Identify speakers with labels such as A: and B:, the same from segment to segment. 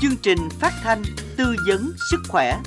A: chương trình phát thanh tư vấn sức khỏe.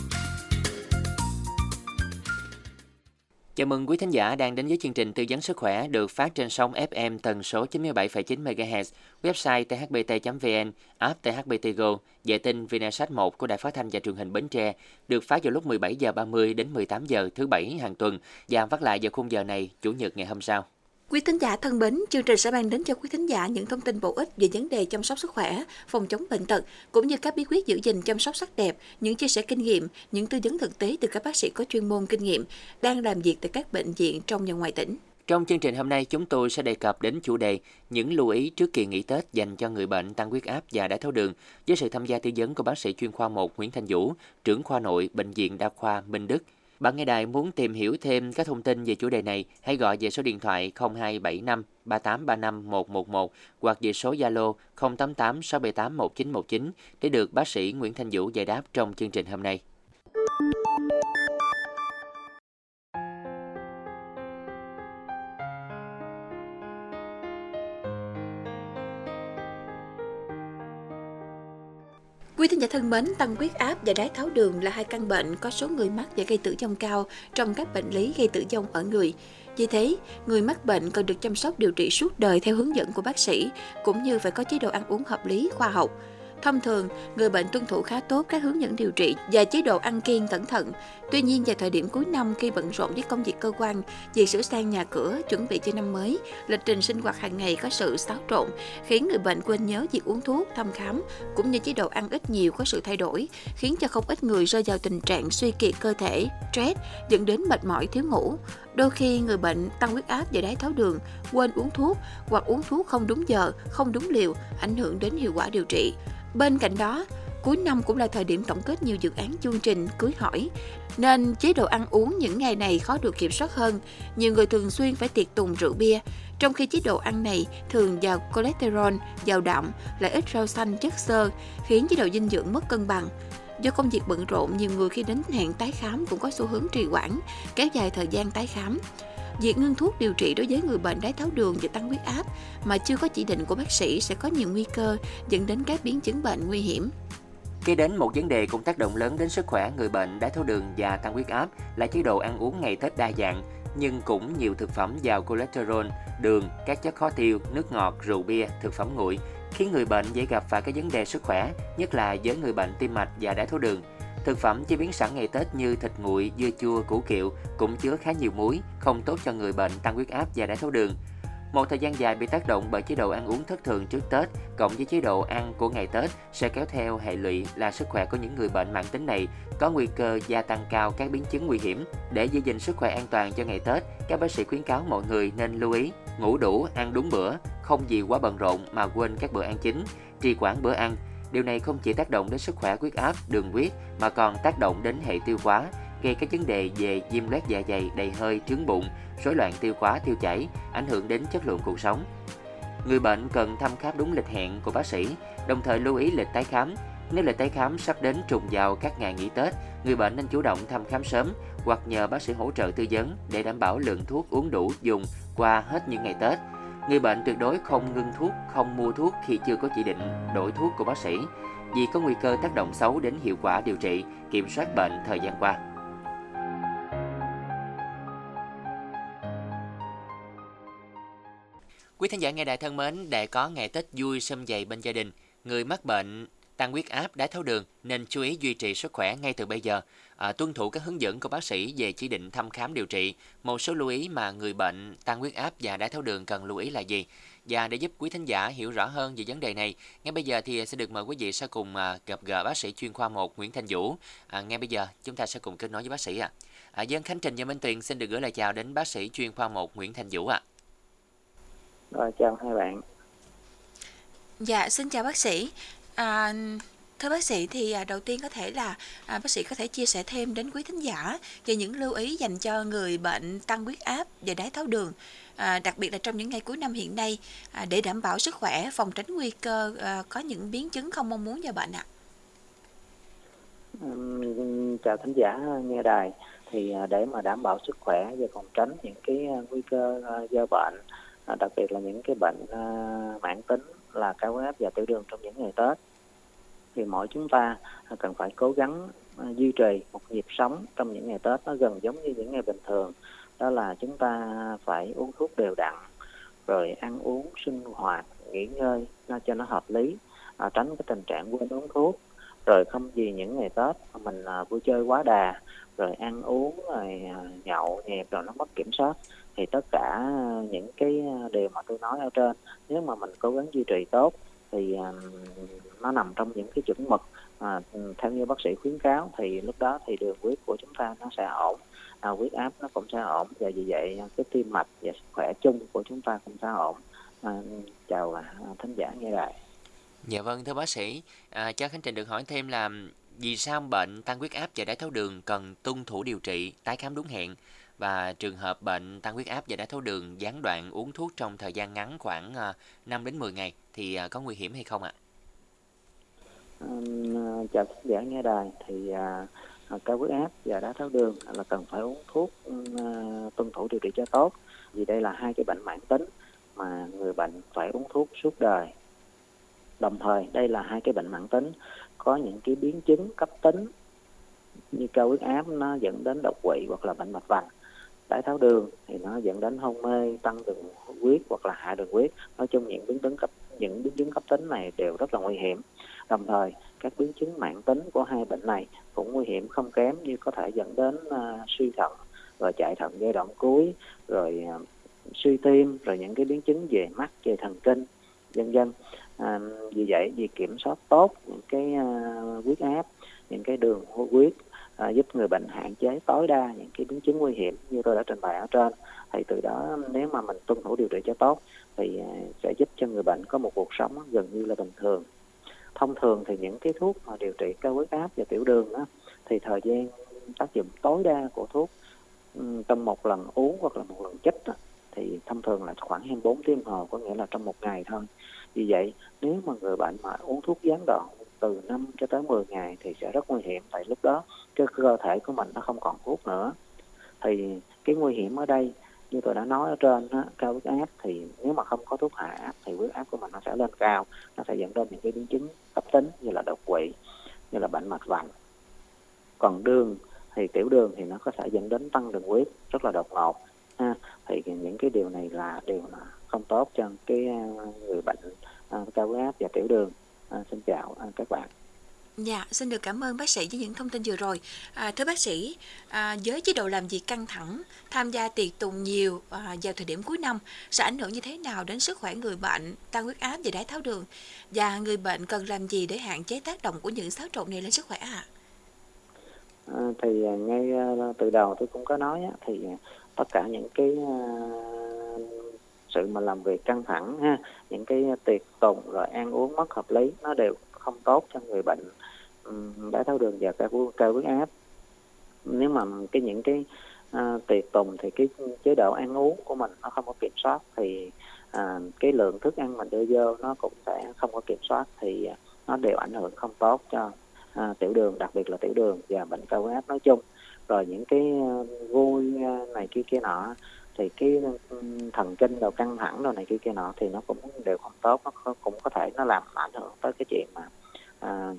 B: Chào mừng quý thính giả đang đến với chương trình tư vấn sức khỏe được phát trên sóng FM tần số 97,9 MHz, website thbt.vn, app THBT Go, vệ tinh Vinasat 1 của Đài Phát thanh và Truyền hình Bến Tre được phát vào lúc 17 giờ 30 đến 18 giờ thứ bảy hàng tuần và phát lại vào khung giờ này chủ nhật ngày hôm sau.
C: Quý thính giả thân mến, chương trình sẽ mang đến cho quý thính giả những thông tin bổ ích về vấn đề chăm sóc sức khỏe, phòng chống bệnh tật, cũng như các bí quyết giữ gìn chăm sóc sắc đẹp, những chia sẻ kinh nghiệm, những tư vấn thực tế từ các bác sĩ có chuyên môn kinh nghiệm đang làm việc tại các bệnh viện trong và ngoài tỉnh.
B: Trong chương trình hôm nay, chúng tôi sẽ đề cập đến chủ đề những lưu ý trước kỳ nghỉ Tết dành cho người bệnh tăng huyết áp và đái tháo đường với sự tham gia tư vấn của bác sĩ chuyên khoa 1 Nguyễn Thanh Vũ, trưởng khoa nội Bệnh viện Đa khoa Minh Đức. Bạn nghe đài muốn tìm hiểu thêm các thông tin về chủ đề này, hãy gọi về số điện thoại 0275 3835 111 hoặc về số Zalo 088 678 1919 để được bác sĩ Nguyễn Thanh Vũ giải đáp trong chương trình hôm nay.
C: Thính giả thân mến, tăng huyết áp và đái tháo đường là hai căn bệnh có số người mắc và gây tử vong cao trong các bệnh lý gây tử vong ở người. Vì thế, người mắc bệnh cần được chăm sóc điều trị suốt đời theo hướng dẫn của bác sĩ, cũng như phải có chế độ ăn uống hợp lý, khoa học. Thông thường, người bệnh tuân thủ khá tốt các hướng dẫn điều trị và chế độ ăn kiêng cẩn thận. Tuy nhiên, vào thời điểm cuối năm khi bận rộn với công việc cơ quan, việc sửa sang nhà cửa, chuẩn bị cho năm mới, lịch trình sinh hoạt hàng ngày có sự xáo trộn, khiến người bệnh quên nhớ việc uống thuốc, thăm khám, cũng như chế độ ăn ít nhiều có sự thay đổi, khiến cho không ít người rơi vào tình trạng suy kiệt cơ thể, stress, dẫn đến mệt mỏi, thiếu ngủ. Đôi khi người bệnh tăng huyết áp và đái tháo đường, quên uống thuốc hoặc uống thuốc không đúng giờ, không đúng liều, ảnh hưởng đến hiệu quả điều trị. Bên cạnh đó, cuối năm cũng là thời điểm tổng kết nhiều dự án chương trình cưới hỏi, nên chế độ ăn uống những ngày này khó được kiểm soát hơn. Nhiều người thường xuyên phải tiệc tùng rượu bia, trong khi chế độ ăn này thường giàu cholesterol, giàu đạm, lại ít rau xanh, chất xơ, khiến chế độ dinh dưỡng mất cân bằng. Do công việc bận rộn, nhiều người khi đến hẹn tái khám cũng có xu hướng trì hoãn, kéo dài thời gian tái khám. Việc ngưng thuốc điều trị đối với người bệnh đái tháo đường và tăng huyết áp mà chưa có chỉ định của bác sĩ sẽ có nhiều nguy cơ dẫn đến các biến chứng bệnh nguy hiểm.
B: Kế đến một vấn đề cũng tác động lớn đến sức khỏe người bệnh đái tháo đường và tăng huyết áp là chế độ ăn uống ngày Tết đa dạng, nhưng cũng nhiều thực phẩm giàu cholesterol, đường, các chất khó tiêu, nước ngọt, rượu bia, thực phẩm nguội, khiến người bệnh dễ gặp phải các vấn đề sức khỏe, nhất là với người bệnh tim mạch và đái tháo đường. Thực phẩm chế biến sẵn ngày Tết như thịt nguội, dưa chua, củ kiệu cũng chứa khá nhiều muối, không tốt cho người bệnh tăng huyết áp và đái tháo đường. Một thời gian dài bị tác động bởi chế độ ăn uống thất thường trước Tết, cộng với chế độ ăn của ngày Tết sẽ kéo theo hệ lụy là sức khỏe của những người bệnh mãn tính này có nguy cơ gia tăng cao các biến chứng nguy hiểm. Để giữ gìn sức khỏe an toàn cho ngày Tết, các bác sĩ khuyến cáo mọi người nên lưu ý ngủ đủ, ăn đúng bữa, không gì quá bận rộn mà quên các bữa ăn chính, trì quản bữa ăn. Điều này không chỉ tác động đến sức khỏe huyết áp, đường huyết mà còn tác động đến hệ tiêu hóa, gây các vấn đề về viêm loét dạ dày, đầy hơi, trướng bụng, rối loạn tiêu hóa, tiêu chảy, ảnh hưởng đến chất lượng cuộc sống. Người bệnh cần thăm khám đúng lịch hẹn của bác sĩ, đồng thời lưu ý lịch tái khám. Nếu lịch tái khám sắp đến trùng vào các ngày nghỉ Tết, người bệnh nên chủ động thăm khám sớm hoặc nhờ bác sĩ hỗ trợ tư vấn để đảm bảo lượng thuốc uống đủ dùng qua hết những ngày Tết. Người bệnh tuyệt đối không ngưng thuốc, không mua thuốc khi chưa có chỉ định đổi thuốc của bác sĩ, vì có nguy cơ tác động xấu đến hiệu quả điều trị, kiểm soát bệnh thời gian qua. Quý thính giả nghe đài thân mến, để có ngày Tết vui sum vầy bên gia đình, người mắc bệnh tăng huyết áp, đái tháo đường nên chú ý duy trì sức khỏe ngay từ bây giờ, à, tuân thủ các hướng dẫn của bác sĩ về chỉ định thăm khám điều trị. Một số lưu ý mà người bệnh tăng huyết áp và đái tháo đường cần lưu ý là gì? Và để giúp quý thính giả hiểu rõ hơn về vấn đề này, ngay bây giờ thì sẽ được mời quý vị sẽ cùng à, gặp gỡ bác sĩ chuyên khoa 1 Nguyễn Thanh Vũ. À, ngay bây giờ chúng ta sẽ cùng kết nối với bác sĩ ạ. À. À, dân Khánh Trình và Minh Tuyền xin được gửi lời chào đến bác sĩ chuyên khoa 1 Nguyễn Thanh Vũ ạ. À.
D: Rồi chào hai bạn.
C: Dạ, xin chào bác sĩ. À, thưa bác sĩ thì à, đầu tiên có thể là à, bác sĩ có thể chia sẻ thêm đến quý thính giả về những lưu ý dành cho người bệnh tăng huyết áp và đái tháo đường, à, đặc biệt là trong những ngày cuối năm hiện nay à, để đảm bảo sức khỏe, phòng tránh nguy cơ à, có những biến chứng không mong muốn do bệnh ạ.
D: Ừm, chào thính giả nghe đài thì à, để mà đảm bảo sức khỏe và phòng tránh những cái à, nguy cơ à, do bệnh à, đặc biệt là những cái bệnh ờ, à, mãn tính là cao huyết áp và tiểu đường trong những ngày Tết. Thì mỗi chúng ta ờ, cần phải cố gắng duy trì một nhịp sống trong những ngày Tết nó gần giống như những ngày bình thường. Đó là chúng ta phải uống thuốc đều đặn rồi ăn uống sinh hoạt nghỉ ngơi cho nó hợp lý à, tránh cái tình trạng quên uống thuốc. Rồi không vì những ngày tết mình à, vui chơi quá đà rồi ăn uống rồi nhậu nhẹt rồi nó mất kiểm soát thì tất cả những cái ờ, điều mà tôi nói ở trên nếu mà mình cố gắng duy trì tốt thì ờ, nó nằm trong những cái chuẩn mực à, theo như bác sĩ khuyến cáo thì lúc đó thì đường huyết của chúng ta nó sẽ ổn à, huyết áp nó cũng sẽ ổn. Và vì vậy cái tim mạch và sức khỏe chung của chúng ta cũng sẽ ổn. À, chào à, thính giả nghe đài.
B: Dạ vâng thưa bác sĩ, à, cho Khánh Trình được hỏi thêm là vì sao bệnh tăng huyết áp và đái tháo đường cần tuân thủ điều trị, tái khám đúng hẹn? Và trường hợp bệnh tăng huyết áp và đái tháo đường gián đoạn uống thuốc trong thời gian ngắn khoảng ờ, 5 đến 10 ngày thì ờ, có nguy hiểm hay không ạ?
D: À, chào khán giả nghe đài. Thì cao huyết áp và đái tháo đường là cần phải uống thuốc tuân thủ điều trị cho tốt. Vì đây là hai cái bệnh mãn tính mà người bệnh phải uống thuốc suốt đời. Đồng thời đây là hai cái bệnh mãn tính có những cái biến chứng cấp tính như cao huyết áp nó dẫn đến đột quỵ hoặc là bệnh mạch vành đái tháo đường thì nó dẫn đến hôn mê tăng đường huyết hoặc là hạ đường huyết. Nói chung những biến chứng cấp những biến chứng cấp tính này đều rất là nguy hiểm. Đồng thời các biến chứng mạng tính của hai bệnh này cũng nguy hiểm không kém như có thể dẫn đến uh, suy thận và chạy thận giai đoạn cuối rồi uh, suy tim rồi những cái biến chứng về mắt về thần kinh vân vân. À, vì vậy việc kiểm soát tốt những cái uh, huyết áp những cái đường huyết à, giúp người bệnh hạn chế tối đa những cái biến chứng nguy hiểm như tôi đã trình bày ở trên. Thì từ đó nếu mà mình tuân thủ điều trị cho tốt thì à, sẽ giúp cho người bệnh có một cuộc sống gần như là bình thường. Thông thường thì những cái thuốc mà điều trị cao huyết áp và tiểu đường đó, thì thời gian tác dụng tối đa của thuốc trong một lần uống hoặc là một lần chích đó, thì thông thường là khoảng 24 tiếng hồ có nghĩa là trong một ngày thôi. Vì vậy nếu mà người bệnh mà uống thuốc gián đoạn từ 5 cho tới 10 ngày thì sẽ rất nguy hiểm. Tại lúc đó cái cơ thể của mình nó không còn thuốc nữa. Thì cái nguy hiểm ở đây như tôi đã nói ở trên đó, cao huyết áp thì nếu mà không có thuốc hạ áp thì huyết áp của mình nó sẽ lên cao. Nó sẽ dẫn đến những cái biến chứng cấp tính như là đột quỵ như là bệnh mạch vành. Còn đường thì tiểu đường thì nó có thể dẫn đến tăng đường huyết rất là đột ngột ha. Thì những cái điều này là điều là không tốt cho cái à, người bệnh à, cao huyết áp và tiểu đường. À, xin chào à, các
C: Dạ, xin được cảm ơn bác sĩ với những thông tin vừa rồi. À, thưa bác sĩ, à, với chế độ làm việc căng thẳng, tham gia tiệc tùng nhiều à, vào thời điểm cuối năm sẽ ảnh hưởng như thế nào đến sức khỏe người bệnh, tăng huyết áp và đái tháo đường? Và người bệnh cần làm gì để hạn chế tác động của những xáo trộn này lên sức khỏe ạ?
D: À? À, thì ngay à, từ đầu tôi cũng có nói thì à, tất cả những cái à, sự mà làm việc căng thẳng ha những cái tiệc tùng rồi ăn uống mất hợp lý nó đều không tốt cho người bệnh đái tháo đường và cao cao huyết áp. Nếu mà cái những cái à, tiệc tùng thì cái chế độ ăn uống của mình nó không có kiểm soát thì à, cái lượng thức ăn mình đưa vô nó cũng sẽ không có kiểm soát thì nó đều ảnh hưởng không tốt cho à, tiểu đường đặc biệt là tiểu đường và bệnh cao huyết áp nói chung. Rồi những cái à, vui à, này kia kia nọ thì cái thần kinh đầu căng thẳng đồ này kia kia nọ thì nó cũng đều không tốt nó cũng có thể nó làm ảnh hưởng tới cái chuyện mà à,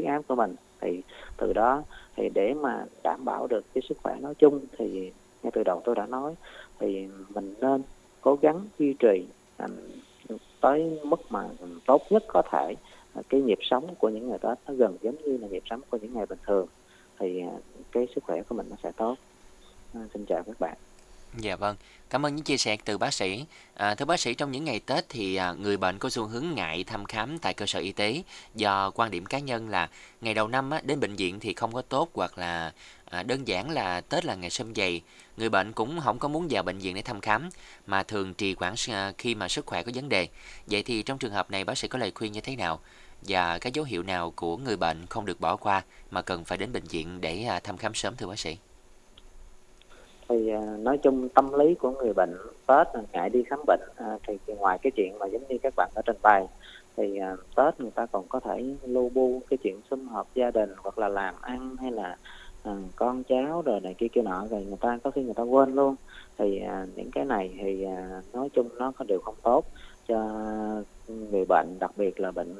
D: huyết áp của mình. Thì từ đó thì để mà đảm bảo được cái sức khỏe nói chung thì ngay từ đầu tôi đã nói thì mình nên cố gắng duy trì à, tới mức mà tốt nhất có thể à, cái nhịp sống của những người Tết nó gần giống như là nhịp sống của những ngày bình thường. Thì à, cái sức khỏe của mình nó sẽ tốt. À, xin chào các bạn.
B: Dạ vâng, cảm ơn những chia sẻ từ bác sĩ. À, thưa bác sĩ, trong những ngày Tết thì à, người bệnh có xu hướng ngại thăm khám tại cơ sở y tế do quan điểm cá nhân là ngày đầu năm á, đến bệnh viện thì không có tốt hoặc là à, đơn giản là Tết là ngày sâm dày. Người bệnh cũng không có muốn vào bệnh viện để thăm khám mà thường trì hoãn à, khi mà sức khỏe có vấn đề. Vậy thì trong trường hợp này bác sĩ có lời khuyên như thế nào? Và các dấu hiệu nào của người bệnh không được bỏ qua mà cần phải đến bệnh viện để à, thăm khám sớm thưa bác sĩ?
D: Thì à, nói chung tâm lý của người bệnh tết ngại đi khám bệnh à, thì, ngoài cái chuyện mà giống như các bạn đã trình bày thì à, tết người ta còn có thể lu bu cái chuyện sum họp gia đình hoặc là làm ăn hay là à, con cháu rồi này kia kia nọ rồi người ta có khi người ta quên luôn. Thì à, những cái này thì à, nói chung nó có đều không tốt cho người bệnh đặc biệt là bệnh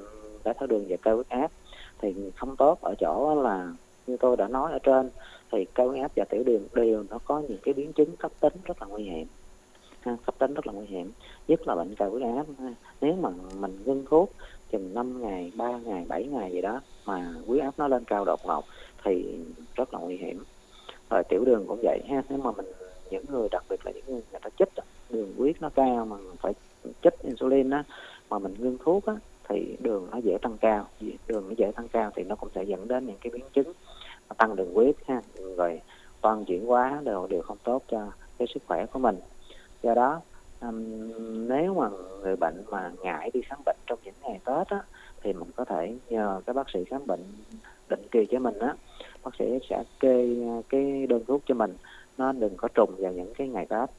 D: đái tháo đường và cao huyết áp. Thì không tốt ở chỗ là như tôi đã nói ở trên thì cao huyết áp và tiểu đường đều nó có những cái biến chứng cấp tính rất là nguy hiểm. Ha, cấp tính rất là nguy hiểm nhất là bệnh cao huyết áp nếu mà mình ngưng thuốc chừng 5 ngày 3 ngày 7 ngày gì đó mà huyết áp nó lên cao đột ngột thì rất là nguy hiểm. Rồi tiểu đường cũng vậy ha nếu mà mình những người đặc biệt là những người người ta chích đường huyết nó cao mà phải chích insulin á mà mình ngưng thuốc á thì đường nó dễ tăng cao. Đường nó dễ tăng cao thì nó cũng sẽ dẫn đến những cái biến chứng tăng đường huyết ha. Rồi toan chuyển hóa đều đều không tốt cho cái sức khỏe của mình. Do đó um, nếu mà người bệnh mà ngại đi khám bệnh trong những ngày tết á thì mình có thể nhờ các bác sĩ khám bệnh định kỳ cho mình á. Bác sĩ sẽ kê à, cái đơn thuốc cho mình. Nó đừng có trùng vào những cái ngày tết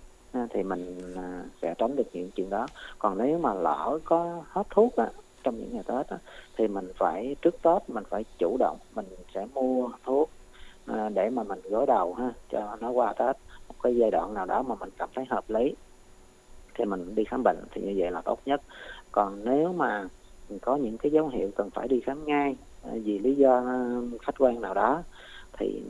D: thì mình à, sẽ tránh được những chuyện đó. Còn nếu mà lỡ có hết thuốc á trong những ngày tết á, thì mình phải trước tết mình phải chủ động mình sẽ mua thuốc à, để mà mình gối đầu ha cho nó qua tết. Một cái giai đoạn nào đó mà mình cảm thấy hợp lý thì mình đi khám bệnh thì như vậy là tốt nhất. Còn nếu mà có những cái dấu hiệu cần phải đi khám ngay à, vì lý do à, khách quan nào đó thì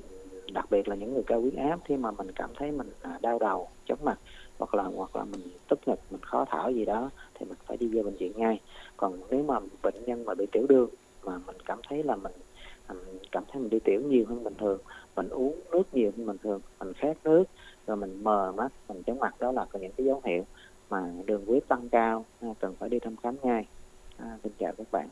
D: đặc biệt là những người cao huyết áp khi mà mình cảm thấy mình à, đau đầu chóng mặt hoặc là hoặc là mình tức ngực mình khó thở gì đó thì mình phải đi vô bệnh viện ngay. Còn nếu mà bệnh nhân mà bị tiểu đường mà mình cảm thấy là à, mình cảm thấy mình đi tiểu nhiều hơn bình thường mình uống nước nhiều hơn bình thường mình khát nước rồi mình mờ mắt mình chóng mặt đó là có những cái dấu hiệu mà đường huyết tăng cao à, cần phải đi thăm khám ngay. À, xin chào các bạn.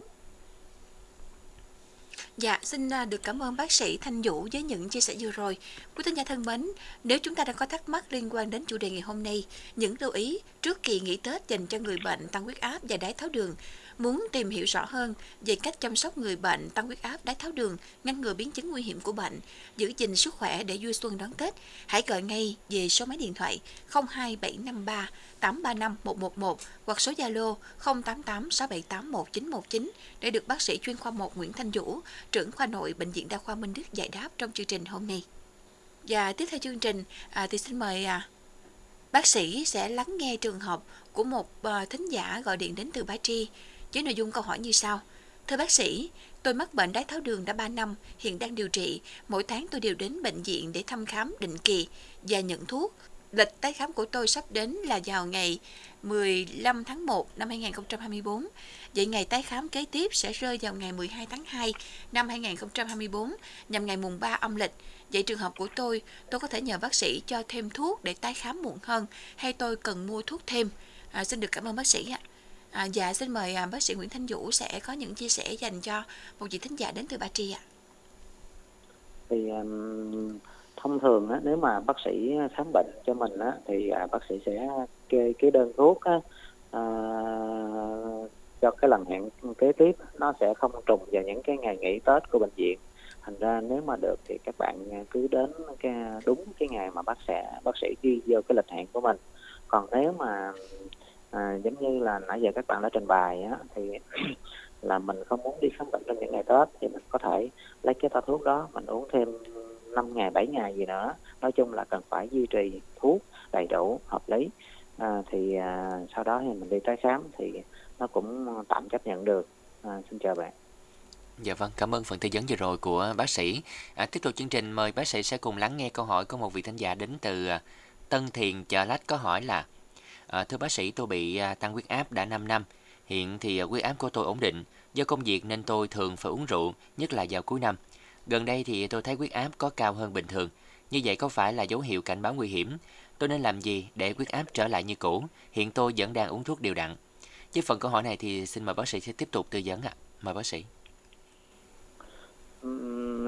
C: Dạ, xin à, được cảm ơn bác sĩ Thanh Vũ với những chia sẻ vừa rồi. Quý thính giả thân mến, nếu chúng ta đang có thắc mắc liên quan đến chủ đề ngày hôm nay, những lưu ý trước kỳ nghỉ Tết dành cho người bệnh tăng huyết áp và đái tháo đường, muốn tìm hiểu rõ hơn về cách chăm sóc người bệnh tăng huyết áp, đái tháo đường, ngăn ngừa biến chứng nguy hiểm của bệnh, giữ gìn sức khỏe để vui xuân đón Tết, hãy gọi ngay về số máy điện thoại 02753 835 111 hoặc số Zalo 088 678 1919 để được bác sĩ chuyên khoa 1 Nguyễn Thanh Vũ, trưởng khoa nội Bệnh viện Đa khoa Minh Đức giải đáp trong chương trình hôm nay. Và tiếp theo chương trình à, thì xin mời à, bác sĩ sẽ lắng nghe trường hợp của một à, thính giả gọi điện đến từ Ba Tri với nội dung câu hỏi như sau. Thưa bác sĩ, tôi mắc bệnh đái tháo đường đã 3 năm, hiện đang điều trị. Mỗi tháng tôi đều đến bệnh viện để thăm khám định kỳ và nhận thuốc. Lịch tái khám của tôi sắp đến là vào ngày 15 tháng 1 năm 2024. Vậy ngày tái khám kế tiếp sẽ rơi vào ngày 12 tháng 2 năm 2024 nhằm ngày mùng 3 âm lịch. Vậy trường hợp của tôi, tôi có thể nhờ bác sĩ cho thêm thuốc để tái khám muộn hơn hay tôi cần mua thuốc thêm? À, xin được cảm ơn bác sĩ ạ. À, dạ xin mời à, bác sĩ Nguyễn Thanh Vũ sẽ có những chia sẻ dành cho một vị thính giả đến từ Ba Tri ạ.
D: Thì um, thông thường á, nếu mà bác sĩ khám bệnh cho mình á, thì à, bác sĩ sẽ kê cái đơn thuốc á, à, cho cái lần hẹn kế tiếp nó sẽ không trùng vào những cái ngày nghỉ Tết của bệnh viện. Thành ra nếu mà được thì các bạn cứ đến cái đúng cái ngày mà bác sĩ bác sĩ ghi vô cái lịch hẹn của mình. Còn nếu mà à, giống như là nãy giờ các bạn đã trình bày á, thì là mình không muốn đi khám bệnh trong những ngày Tết thì mình có thể lấy cái toa thuốc đó mình uống thêm 5 ngày 7 ngày gì nữa nói chung là cần phải duy trì thuốc đầy đủ hợp lý. À, thì à, sau đó thì mình đi tái khám thì nó cũng tạm chấp nhận được. À, xin chào bạn.
B: Dạ vâng, cảm ơn phần tư vấn vừa rồi của bác sĩ. À, tiếp tục chương trình, mời bác sĩ sẽ cùng lắng nghe câu hỏi của một vị thính giả đến từ à, Tân Thiền Chợ Lách có hỏi là à, Thưa bác sĩ, tôi bị à, tăng huyết áp đã 5 năm. Hiện thì à, huyết áp của tôi ổn định. Do công việc nên tôi thường phải uống rượu, nhất là vào cuối năm. Gần đây thì tôi thấy huyết áp có cao hơn bình thường. Như vậy có phải là dấu hiệu cảnh báo nguy hiểm? Tôi nên làm gì để huyết áp trở lại như cũ? Hiện tôi vẫn đang uống thuốc đều đặn. Với phần câu hỏi này thì xin mời bác sĩ sẽ tiếp tục tư vấn ạ. À. Mời bác sĩ.
D: Um,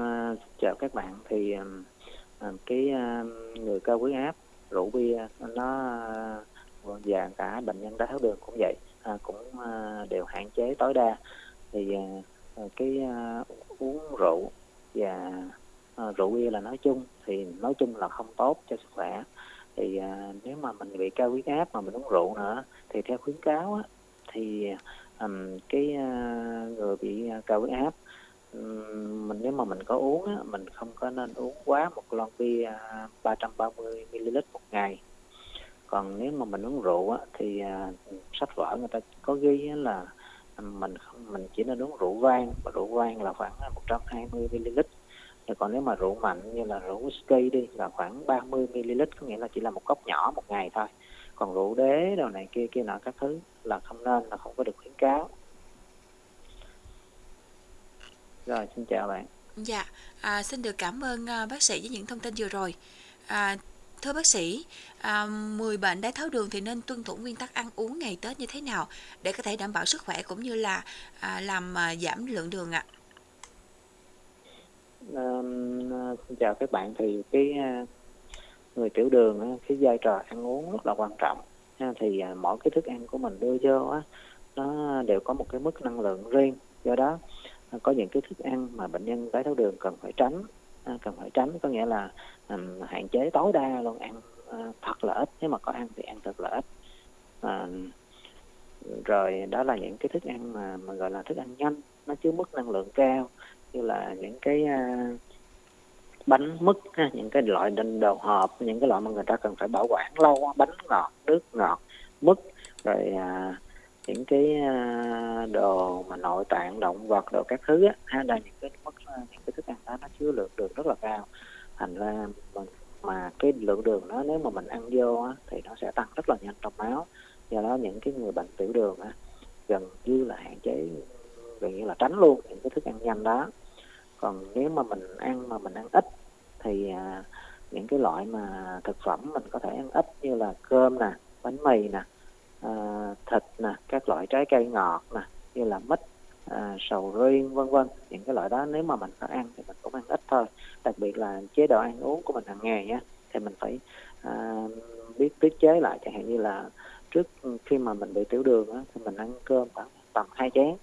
D: chào các bạn thì um, cái um, người cao huyết áp rượu bia nó và cả bệnh nhân đái tháo đường cũng vậy à, cũng à, đều hạn chế tối đa. Thì à, à, cái à, uống rượu và à, rượu bia là nói chung thì nói chung là không tốt cho sức khỏe. Thì à, nếu mà mình bị cao huyết áp mà mình uống rượu nữa thì theo khuyến cáo á, thì um, cái uh, người bị cao huyết áp um, mình nếu mà mình có uống á, mình không có nên uống quá một lon bia uh, 330 ml một ngày còn nếu mà mình uống rượu á, thì à, sách vở người ta có ghi là mình mình chỉ nên uống rượu vang và rượu vang là khoảng 120 ml. Rồi còn nếu mà rượu mạnh như là rượu whisky đi là khoảng 30 ml có nghĩa là chỉ là một cốc nhỏ một ngày thôi. Còn rượu đế đồ này kia kia nọ các thứ là không nên là không có được khuyến cáo. Rồi xin chào bạn.
C: Dạ à, xin được cảm ơn à, bác sĩ với những thông tin vừa rồi. À, thưa bác sĩ à, 10 bệnh đái tháo đường thì nên tuân thủ nguyên tắc ăn uống ngày tết như thế nào để có thể đảm bảo sức khỏe cũng như là à, làm à, giảm lượng đường ạ?
D: À, xin chào các bạn. Thì cái à, người tiểu đường cái vai trò ăn uống rất là quan trọng. Thì à, mỗi cái thức ăn của mình đưa vô á nó đều có một cái mức năng lượng riêng. Do đó à, có những cái thức ăn mà bệnh nhân đái tháo đường cần phải tránh. Cần phải tránh có nghĩa là hạn chế tối đa luôn ăn Ờ, uh, thật là ít nếu mà có ăn thì ăn thật là ít à, rồi đó là những cái thức ăn mà mà gọi là thức ăn nhanh nó chứa mức năng lượng cao như là những cái uh, bánh mứt ha, những cái loại đồ hộp những cái loại mà người ta cần phải bảo quản lâu bánh ngọt nước ngọt mứt rồi à, những cái à, đồ mà nội tạng động vật đồ các thứ á ha là những cái mức những cái thức ăn đó nó chứa lượng đường rất là cao. Thành ra mình mà cái lượng đường đó nếu mà mình ăn vô á, thì nó sẽ tăng rất là nhanh trong máu. Do đó những cái người bệnh tiểu đường á, gần như là hạn chế gần như là tránh luôn những cái thức ăn nhanh đó. Còn nếu mà mình ăn mà mình ăn ít thì à, những cái loại mà thực phẩm mình có thể ăn ít như là cơm nè bánh mì nè à, thịt nè các loại trái cây ngọt nè như là mít à, sầu riêng vân vân những cái loại đó. Nếu mà mình có ăn thì mình cũng ăn ít thôi. Đặc biệt là chế độ ăn uống của mình hàng ngày nhé thì mình phải à, biết tiết chế lại. Chẳng hạn như là trước khi mà mình bị tiểu đường á, thì mình ăn cơm khoảng tầm hai chén.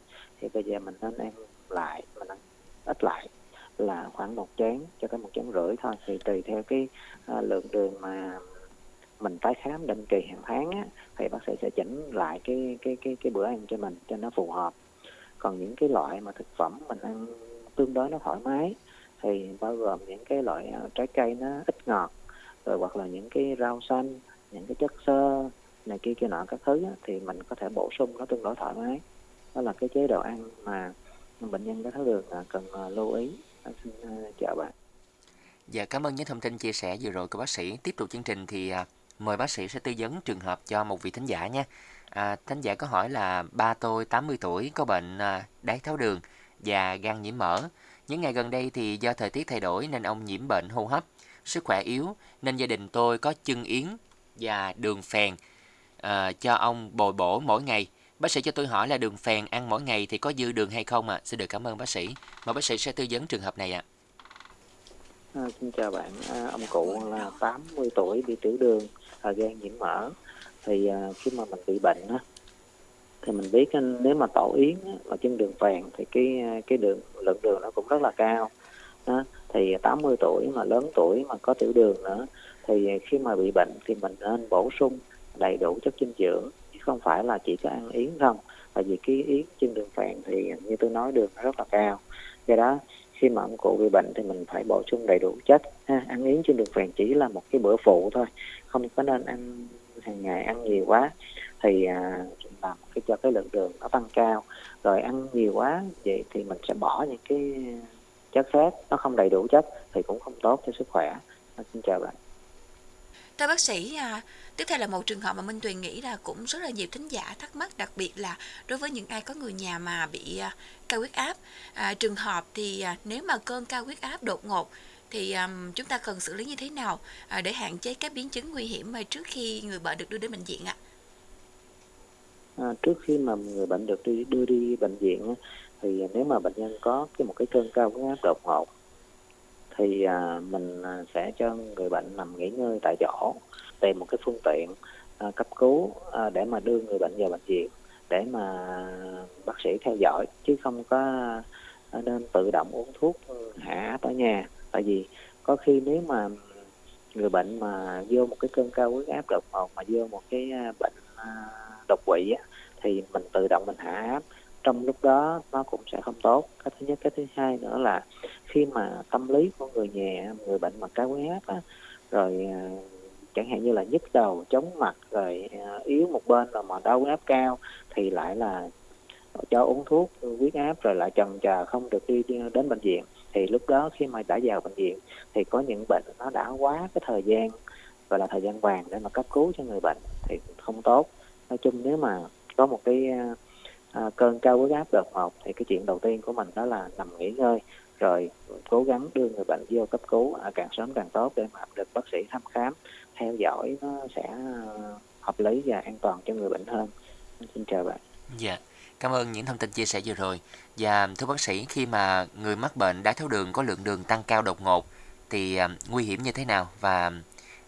D: Thì bây giờ mình nên ăn lại mình ăn ít lại là khoảng một chén cho tới một chén rưỡi thôi. Thì tùy theo cái à, lượng đường mà mình tái khám định kỳ hàng tháng á, thì bác sĩ sẽ chỉnh lại cái cái cái cái bữa ăn cho mình cho nó phù hợp còn những cái loại mà thực phẩm mình ăn tương đối nó thoải mái thì bao gồm những cái loại à, trái cây nó ít ngọt rồi hoặc là những cái rau xanh những cái chất xơ này kia kia nọ các thứ á, thì mình có thể bổ sung nó tương đối thoải mái đó là cái chế độ ăn mà bệnh nhân có tháo đường cần à, lưu ý xin à, chào bạn
B: Dạ cảm ơn những thông tin chia sẻ vừa rồi của bác sĩ. Tiếp tục chương trình thì mời bác sĩ sẽ tư vấn trường hợp cho một vị thính giả nha. À, thánh giả có hỏi là ba tôi 80 tuổi có bệnh à, đái tháo đường và gan nhiễm mỡ. Những ngày gần đây thì do thời tiết thay đổi nên ông nhiễm bệnh hô hấp, sức khỏe yếu nên gia đình tôi có chân yến và đường phèn à, cho ông bồi bổ mỗi ngày. Bác sĩ cho tôi hỏi là đường phèn ăn mỗi ngày thì có dư đường hay không ạ? À? Xin được cảm ơn bác sĩ. Mời bác sĩ sẽ tư vấn trường hợp này ạ. À.
D: À, xin chào bạn, à, ông cụ là 80 tuổi bị tiểu đường, à, gan nhiễm mỡ. Thì à, khi mà mình bị bệnh á, thì mình biết nếu mà tổ yến và chân trên đường vàng thì cái à, cái đường lượng đường nó cũng rất là cao. Đó. Thì 80 tuổi mà lớn tuổi mà có tiểu đường nữa thì khi mà bị bệnh thì mình nên bổ sung đầy đủ chất dinh dưỡng chứ không phải là chỉ có ăn yến không. Tại vì cái yến trên đường vàng thì như tôi nói đường nó rất là cao. Do đó khi mà ông cụ bị bệnh thì mình phải bổ sung đầy đủ chất ha. ăn yến trên đường vàng chỉ là một cái bữa phụ thôi không có nên ăn hàng ngày ăn nhiều quá thì à, làm cái cho cái lượng đường nó tăng cao. Rồi ăn nhiều quá vậy thì mình sẽ bỏ những cái chất khác nó không đầy đủ chất thì cũng không tốt cho sức khỏe. Ờ, xin chào bạn.
C: Thưa bác sĩ, à, tiếp theo là một trường hợp mà Minh Tuyền nghĩ là cũng rất là nhiều thính giả thắc mắc, đặc biệt là đối với những ai có người nhà mà bị à, cao huyết áp. À, trường hợp thì à, nếu mà cơn cao huyết áp đột ngột thì um, chúng ta cần xử lý như thế nào uh, để hạn chế các biến chứng nguy hiểm mà trước khi người bệnh được đưa đến bệnh viện ạ?
D: À, trước khi mà người bệnh được đi đưa đi bệnh viện thì nếu mà bệnh nhân có cái một cái cơn cao huyết áp đột ngột thì à, mình à, sẽ cho người bệnh nằm nghỉ ngơi tại chỗ tìm một cái phương tiện à, cấp cứu à, để mà đưa người bệnh vào bệnh viện để mà bác sĩ theo dõi chứ không có à, nên tự động uống thuốc hạ ở nhà tại vì có khi nếu mà người bệnh mà vô một cái cơn cao huyết áp đột ngột mà vô một cái à, bệnh à, đột quỵ á, thì mình tự động mình hạ áp. Trong lúc đó nó cũng sẽ không tốt. Cái thứ nhất cái thứ hai nữa là khi mà tâm lý của người nhà người bệnh mà cao huyết áp á, rồi à, chẳng hạn như là nhức đầu chóng mặt rồi yếu một bên rồi mà đau huyết áp cao thì lại là cho uống thuốc huyết áp rồi lại chần chờ không được đi đến bệnh viện thì lúc đó khi mà đã vào bệnh viện thì có những bệnh nó đã quá cái thời gian và là thời gian vàng để mà cấp cứu cho người bệnh thì không tốt. Nói chung nếu mà có một cái à, cơn cao huyết áp đột ngột thì cái chuyện đầu tiên của mình đó là nằm nghỉ ngơi rồi cố gắng đưa người bệnh vô cấp cứu à, càng sớm càng tốt để mà được bác sĩ thăm khám theo dõi nó sẽ à, hợp lý và an toàn cho người bệnh hơn. Xin chào bạn.
B: Dạ cảm ơn những thông tin chia sẻ vừa rồi. Và thưa bác sĩ khi mà người mắc bệnh đái tháo đường có lượng đường tăng cao đột ngột thì à, nguy hiểm như thế nào? Và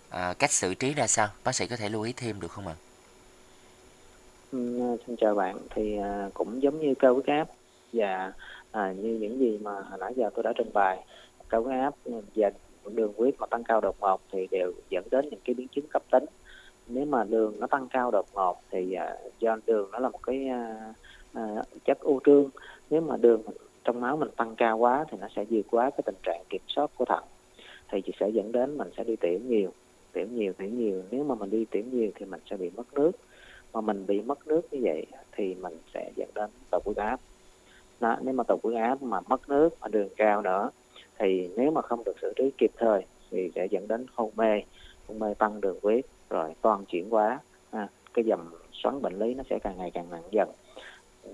B: à, cách xử trí ra sao? Bác sĩ có thể lưu ý thêm được không ạ?
D: Ừ, xin chào bạn. Thì à, cũng giống như cao huyết áp và à, như những gì mà hồi nãy giờ tôi đã trình bày cao huyết áp và đường huyết mà tăng cao đột ngột thì đều dẫn đến những cái biến chứng cấp tính. Nếu mà đường nó tăng cao đột ngột thì uh, do đường nó là một cái uh, Ờ, chất ưu trương. Nếu mà đường trong máu mình tăng cao quá thì nó sẽ vượt quá cái tình trạng kiểm soát của thận. Thì chỉ sẽ dẫn đến mình sẽ đi tiểu nhiều tiểu nhiều tiểu nhiều. Nếu mà mình đi tiểu nhiều thì mình sẽ bị mất nước. Mà mình bị mất nước như vậy thì mình sẽ dẫn đến tụt huyết áp. Đó, nếu mà tụt huyết áp mà mất nước mà đường cao nữa thì nếu mà không được xử trí kịp thời thì sẽ dẫn đến hôn mê. Hôn mê tăng đường huyết rồi toàn chuyển hóa. À, cái dòng xoắn bệnh lý nó sẽ càng ngày càng nặng dần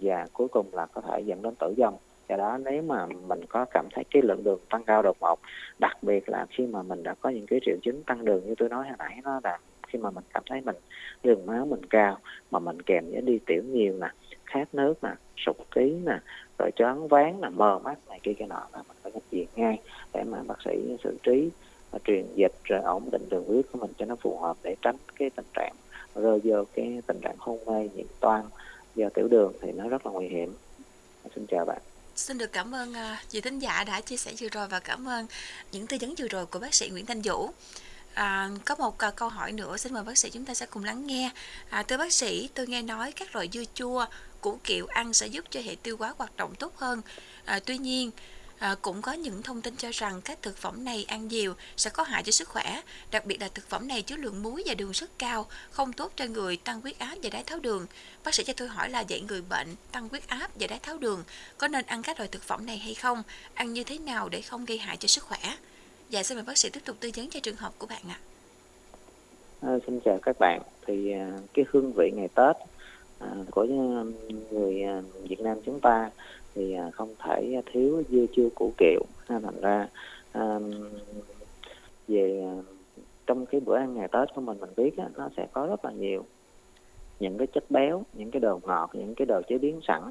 D: và cuối cùng là có thể dẫn đến tử vong. Do đó nếu mà mình có cảm thấy cái lượng đường tăng cao đột ngột đặc biệt là khi mà mình đã có những cái triệu chứng tăng đường như tôi nói hồi nãy nó là khi mà mình cảm thấy mình đường máu mình cao mà mình kèm với đi tiểu nhiều nè khát nước nè sụt ký nè rồi choáng váng nè, mờ mắt này kia cái nọ là mình phải nhập viện ngay để mà bác sĩ xử trí và truyền dịch rồi ổn định đường huyết của mình cho nó phù hợp để tránh cái tình trạng rơi vô cái tình trạng hôn mê nhiễm toan do tiểu đường thì nó rất là nguy hiểm xin chào bạn
C: Xin được cảm ơn chị vị thính giả đã chia sẻ vừa rồi và cảm ơn những tư vấn vừa rồi của bác sĩ Nguyễn Thanh Vũ. À, có một à, câu hỏi nữa xin mời bác sĩ chúng ta sẽ cùng lắng nghe. À, thưa bác sĩ, tôi nghe nói các loại dưa chua, củ kiệu ăn sẽ giúp cho hệ tiêu hóa hoạt động tốt hơn. À, tuy nhiên, À, cũng có những thông tin cho rằng các thực phẩm này ăn nhiều sẽ có hại cho sức khỏe, đặc biệt là thực phẩm này chứa lượng muối và đường rất cao, không tốt cho người tăng huyết áp và đái tháo đường. Bác sĩ cho tôi hỏi là vậy người bệnh tăng huyết áp và đái tháo đường có nên ăn các loại thực phẩm này hay không? Ăn như thế nào để không gây hại cho sức khỏe? Dạ xin mời bác sĩ tiếp tục tư vấn cho trường hợp của bạn ạ.
D: À, xin chào các bạn. Thì à, cái hương vị ngày Tết à, của người à, Việt Nam chúng ta thì à, không thể thiếu dưa chua củ kiệu. Thành ra um, về à, trong cái bữa ăn ngày Tết của mình mình biết á, nó sẽ có rất là nhiều những cái chất béo những cái đồ ngọt những cái đồ chế biến sẵn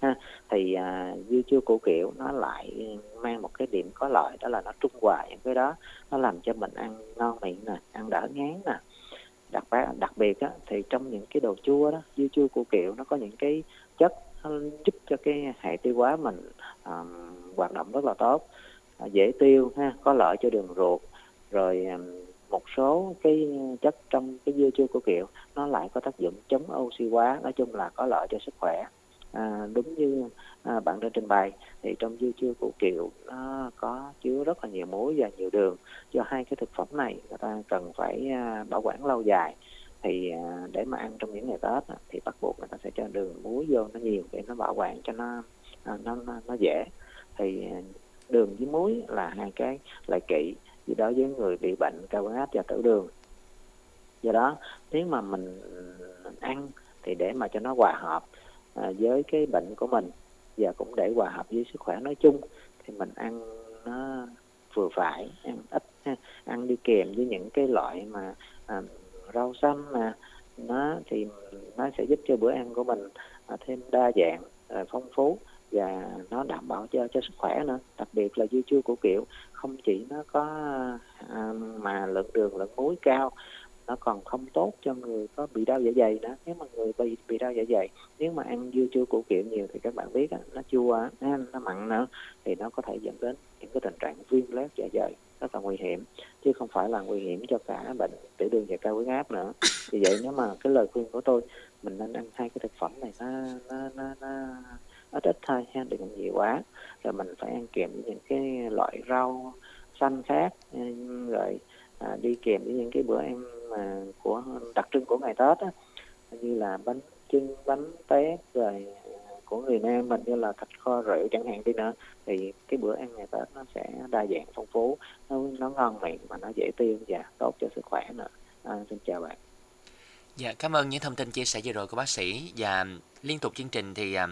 D: ha. Thì à, dưa chua củ kiệu nó lại mang một cái điểm có lợi đó là nó trung hòa những cái đó nó làm cho mình ăn ngon miệng nè ăn đỡ ngán nè. Đặc biệt đặc biệt á, thì trong những cái đồ chua đó dưa chua củ kiệu nó có những cái chất giúp cho cái hệ tiêu hóa mình um, hoạt động rất là tốt à, dễ tiêu ha có lợi cho đường ruột. Rồi um, một số cái chất trong cái dưa chua của kiệu nó lại có tác dụng chống oxy hóa nói chung là có lợi cho sức khỏe. À, đúng như à, bạn đã trình bày thì trong dưa chua củ kiệu nó có chứa rất là nhiều muối và nhiều đường. Do hai cái thực phẩm này người ta cần phải à, bảo quản lâu dài thì à, để mà ăn trong những ngày tết thì bắt buộc người ta sẽ cho đường muối vô nó nhiều để nó bảo quản cho nó à, nó nó, nó dễ. Thì à, đường với muối là hai cái lại kỵ gì đó với người bị bệnh cao huyết áp và tiểu đường. Do đó nếu mà mình ăn thì để mà cho nó hòa hợp à, với cái bệnh của mình và cũng để hòa hợp với sức khỏe nói chung thì mình ăn nó vừa phải ăn ít ăn đi kèm với những cái loại mà à, rau xanh nè nó thì nó sẽ giúp cho bữa ăn của mình à, thêm đa dạng à, phong phú và nó đảm bảo cho cho sức khỏe nữa. Đặc biệt là dưa chua của kiểu không chỉ nó có à, mà lượng đường lượng muối cao nó còn không tốt cho người có bị đau dạ dày nữa. Nếu mà người bị bị đau dạ dày nếu mà ăn dưa chua củ kiệu nhiều thì các bạn biết nó chua nó mặn nữa thì nó có thể dẫn đến những cái tình trạng viêm loét dạ dày rất là nguy hiểm chứ không phải là nguy hiểm cho cả bệnh tiểu đường và cao huyết áp nữa. Vì vậy nếu mà cái lời khuyên của tôi mình nên ăn hai cái thực phẩm này nó nó nó, nó ít ít thôi ha đừng ăn nhiều quá. Rồi mình phải ăn kèm với những cái loại rau xanh khác rồi à, đi kèm với những cái bữa ăn mà của đặc trưng của ngày tết á như là bánh chưng bánh tét rồi của người Nam mình như là thịt kho rượu chẳng hạn đi nữa thì cái bữa ăn ngày Tết nó sẽ đa dạng phong phú nó nó ngon miệng mà nó dễ tiêu và tốt cho sức khỏe nữa. À, xin chào bạn.
B: Dạ, cảm ơn những thông tin chia sẻ vừa rồi của bác sĩ. Và liên tục chương trình thì à,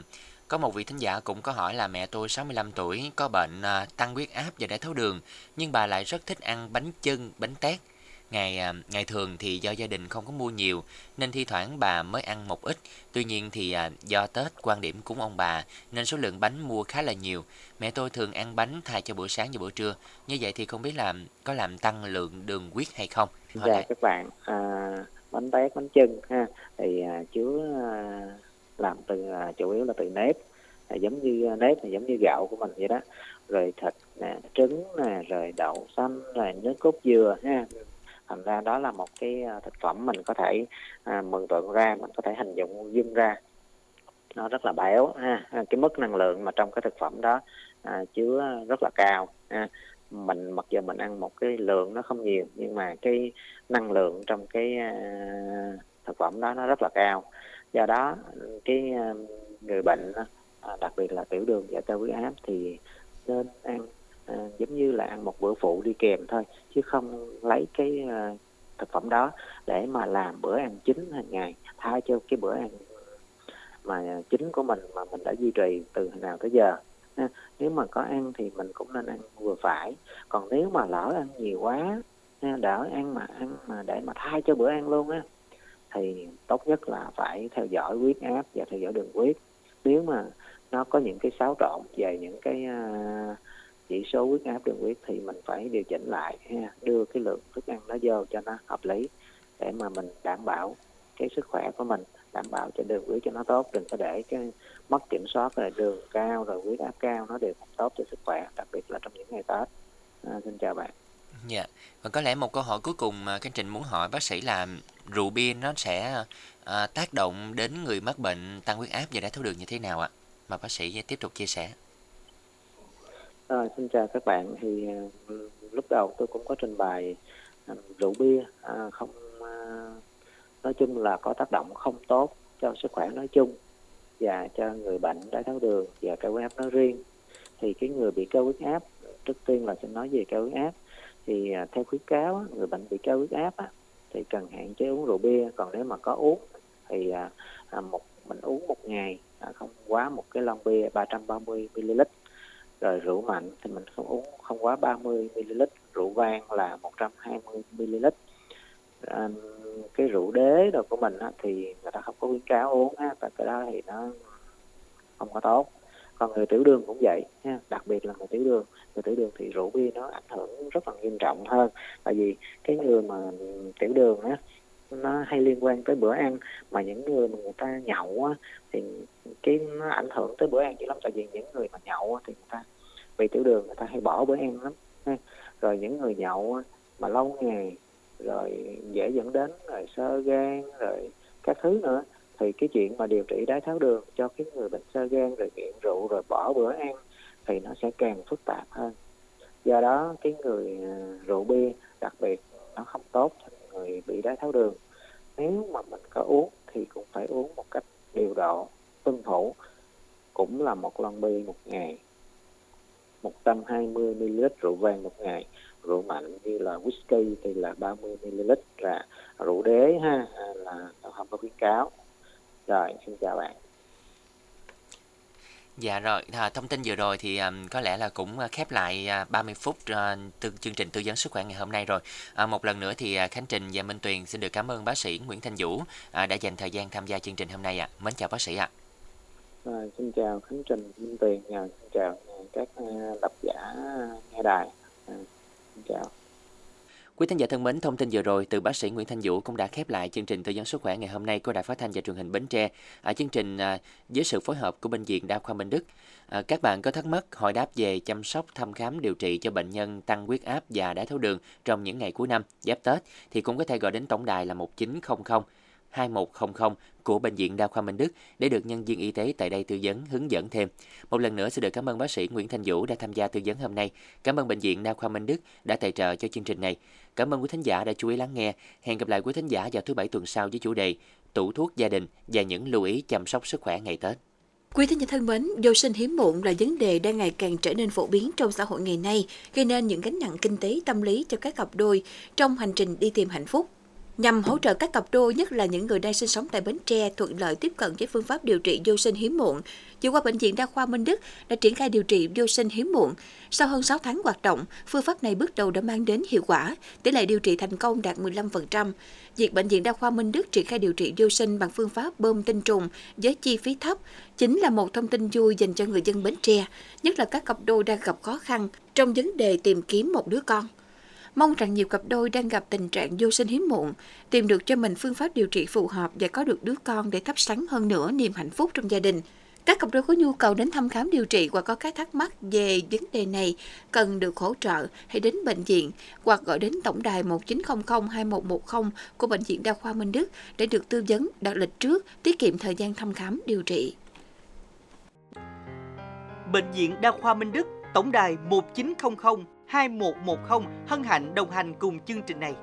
B: có một vị thính giả cũng có hỏi là mẹ tôi 65 tuổi có bệnh à, tăng huyết áp và đái tháo đường nhưng bà lại rất thích ăn bánh chưng, bánh tét. Ngày à, ngày thường thì do gia đình không có mua nhiều nên thi thoảng bà mới ăn một ít. Tuy nhiên thì à, do Tết quan điểm cúng ông bà nên số lượng bánh mua khá là nhiều. Mẹ tôi thường ăn bánh thay cho bữa sáng và bữa trưa. Như vậy thì không biết là có làm tăng lượng đường huyết hay không?
D: Dạ lại. các bạn, à, bánh tét, bánh chưng ha thì à, chứa à, làm từ à, chủ yếu là từ nếp à, giống như nếp thì giống như gạo của mình vậy đó rồi thịt nè trứng nè rồi đậu xanh rồi nước cốt dừa ha thành ra đó là một cái à, thực phẩm mình có thể à, mừng tượng ra mình có thể hình dung dung ra. Nó rất là béo ha. À, cái mức năng lượng mà trong cái thực phẩm đó à, chứa rất là cao ha. mình mặc dù mình ăn một cái lượng nó không nhiều nhưng mà cái năng lượng trong cái à, thực phẩm đó nó rất là cao. Do đó cái à, người bệnh à, đặc biệt là tiểu đường và cao huyết áp thì nên ăn giống như là ăn một bữa phụ đi kèm thôi chứ không lấy cái ờ, thực phẩm đó để mà làm bữa ăn chính hàng ngày thay cho cái bữa ăn mà chính của mình mà mình đã duy trì từ hồi nào tới giờ. Nếu mà có ăn thì mình cũng nên ăn vừa phải. Còn nếu mà lỡ ăn nhiều quá đỡ ăn mà ăn mà để mà thay cho bữa ăn luôn á thì tốt nhất là phải theo dõi huyết áp và theo dõi đường huyết. Nếu mà nó có những cái xáo trộn về những cái uh, chỉ số huyết áp đường huyết thì mình phải điều chỉnh lại ha đưa cái lượng thức ăn nó vô cho nó hợp lý để mà mình đảm bảo cái sức khỏe của mình đảm bảo cho đường huyết cho nó tốt đừng có để cái mất kiểm soát rồi đường cao rồi huyết áp cao nó đều không tốt cho sức khỏe đặc biệt là trong những ngày tết à, xin chào bạn
B: Dạ, và có lẽ một câu hỏi cuối cùng mà Khánh Trình muốn hỏi bác sĩ là rượu bia nó sẽ à, tác động đến người mắc bệnh tăng huyết áp và đái tháo đường như thế nào ạ? Mà bác sĩ tiếp tục chia sẻ.
D: À, xin chào các bạn. Thì à, lúc đầu tôi cũng có trình bày à, rượu bia à, không à, nói chung là có tác động không tốt cho sức khỏe nói chung và cho người bệnh đái tháo đường và cao huyết áp nói riêng. Thì cái người bị cao huyết áp trước tiên là sẽ nói về cao huyết áp thì à, theo khuyến cáo người bệnh bị cao huyết áp á, thì cần hạn chế uống rượu bia còn nếu mà có uống thì à, à một mình uống một ngày à, không quá một cái lon bia 330 ml rồi rượu mạnh thì mình không uống không quá 30 ml rượu vang là 120 ml. À, cái rượu đế đồ của mình á, thì người ta không có khuyến cáo uống á, tại cái đó thì nó không có tốt. Còn người tiểu đường cũng vậy ha đặc biệt là người tiểu đường. Người tiểu đường thì rượu bia nó ảnh hưởng rất là nghiêm trọng hơn. Tại vì cái người mà tiểu đường á nó hay liên quan tới bữa ăn. Mà những người mà người ta nhậu á thì cái nó ảnh hưởng tới bữa ăn chỉ lắm. Tại vì những người mà nhậu á, thì người ta bị tiểu đường người ta hay bỏ bữa ăn lắm ha. rồi những người nhậu á, mà lâu ngày rồi dễ dẫn đến rồi sơ gan rồi các thứ nữa thì cái chuyện mà điều trị đái tháo đường cho cái người bệnh sơ gan rồi nghiện rượu rồi bỏ bữa ăn thì nó sẽ càng phức tạp hơn. Do đó cái người à, rượu bia đặc biệt nó không tốt cho người bị đái tháo đường. Nếu mà mình có uống thì cũng phải uống một cách điều độ, tuân thủ. Cũng là một lon bia một ngày 120 ml rượu vang một ngày. Rượu mạnh như là whisky thì là 30 ml là rượu đế ha là không có khuyến cáo. Rồi, xin chào bạn.
B: Dạ rồi, à, thông tin vừa rồi thì um, có lẽ là cũng à, khép lại à, uh, 30 phút à, uh, từ chương trình tư vấn sức khỏe ngày hôm nay rồi. À, một lần nữa thì uh, Khánh Trình và Minh Tuyền xin được cảm ơn bác sĩ Nguyễn Thanh Vũ à, đã dành thời gian tham gia chương trình hôm nay ạ. À. Mến chào bác sĩ ạ.
D: À. À, xin chào Khánh Trình, Minh Tuyền, à, xin chào các độc giả nghe đài. À, xin chào.
B: Quý thính giả thân mến, thông tin vừa rồi từ bác sĩ Nguyễn Thanh Vũ cũng đã khép lại chương trình tư vấn sức khỏe ngày hôm nay của Đài Phát thanh và Truyền hình Bến Tre. À, chương trình à, với sự phối hợp của bệnh viện Đa khoa Minh Đức. À, các bạn có thắc mắc hỏi đáp về chăm sóc thăm khám điều trị cho bệnh nhân tăng huyết áp và đái tháo đường trong những ngày cuối năm giáp Tết thì cũng có thể gọi đến tổng đài là 1900 2100 của Bệnh viện Đa khoa Minh Đức để được nhân viên y tế tại đây tư vấn, hướng dẫn thêm. Một lần nữa xin được cảm ơn bác sĩ Nguyễn Thanh Vũ đã tham gia tư vấn hôm nay. Cảm ơn Bệnh viện Đa khoa Minh Đức đã tài trợ cho chương trình này. Cảm ơn quý thính giả đã chú ý lắng nghe. Hẹn gặp lại quý thính giả vào thứ bảy tuần sau với chủ đề tủ thuốc gia đình và những lưu ý chăm sóc sức khỏe ngày Tết.
C: Quý thính giả thân mến, vô sinh hiếm muộn là vấn đề đang ngày càng trở nên phổ biến trong xã hội ngày nay, gây nên những gánh nặng kinh tế tâm lý cho các cặp đôi trong hành trình đi tìm hạnh phúc. Nhằm hỗ trợ các cặp đôi, nhất là những người đang sinh sống tại Bến Tre, thuận lợi tiếp cận với phương pháp điều trị vô sinh hiếm muộn, vừa qua Bệnh viện Đa khoa Minh Đức đã triển khai điều trị vô sinh hiếm muộn. Sau hơn 6 tháng hoạt động, phương pháp này bước đầu đã mang đến hiệu quả, tỷ lệ điều trị thành công đạt 15%. Việc Bệnh viện Đa khoa Minh Đức triển khai điều trị vô sinh bằng phương pháp bơm tinh trùng với chi phí thấp chính là một thông tin vui dành cho người dân Bến Tre, nhất là các cặp đôi đang gặp khó khăn trong vấn đề tìm kiếm một đứa con. Mong rằng nhiều cặp đôi đang gặp tình trạng vô sinh hiếm muộn, tìm được cho mình phương pháp điều trị phù hợp và có được đứa con để thắp sáng hơn nữa niềm hạnh phúc trong gia đình. Các cặp đôi có nhu cầu đến thăm khám điều trị hoặc có các thắc mắc về vấn đề này cần được hỗ trợ hãy đến bệnh viện hoặc gọi đến tổng đài 1900 2110 của Bệnh viện Đa khoa Minh Đức để được tư vấn đặt lịch trước, tiết kiệm thời gian thăm khám điều trị.
A: Bệnh viện Đa khoa Minh Đức, tổng đài 1900 2110 hân hạnh đồng hành cùng chương trình này.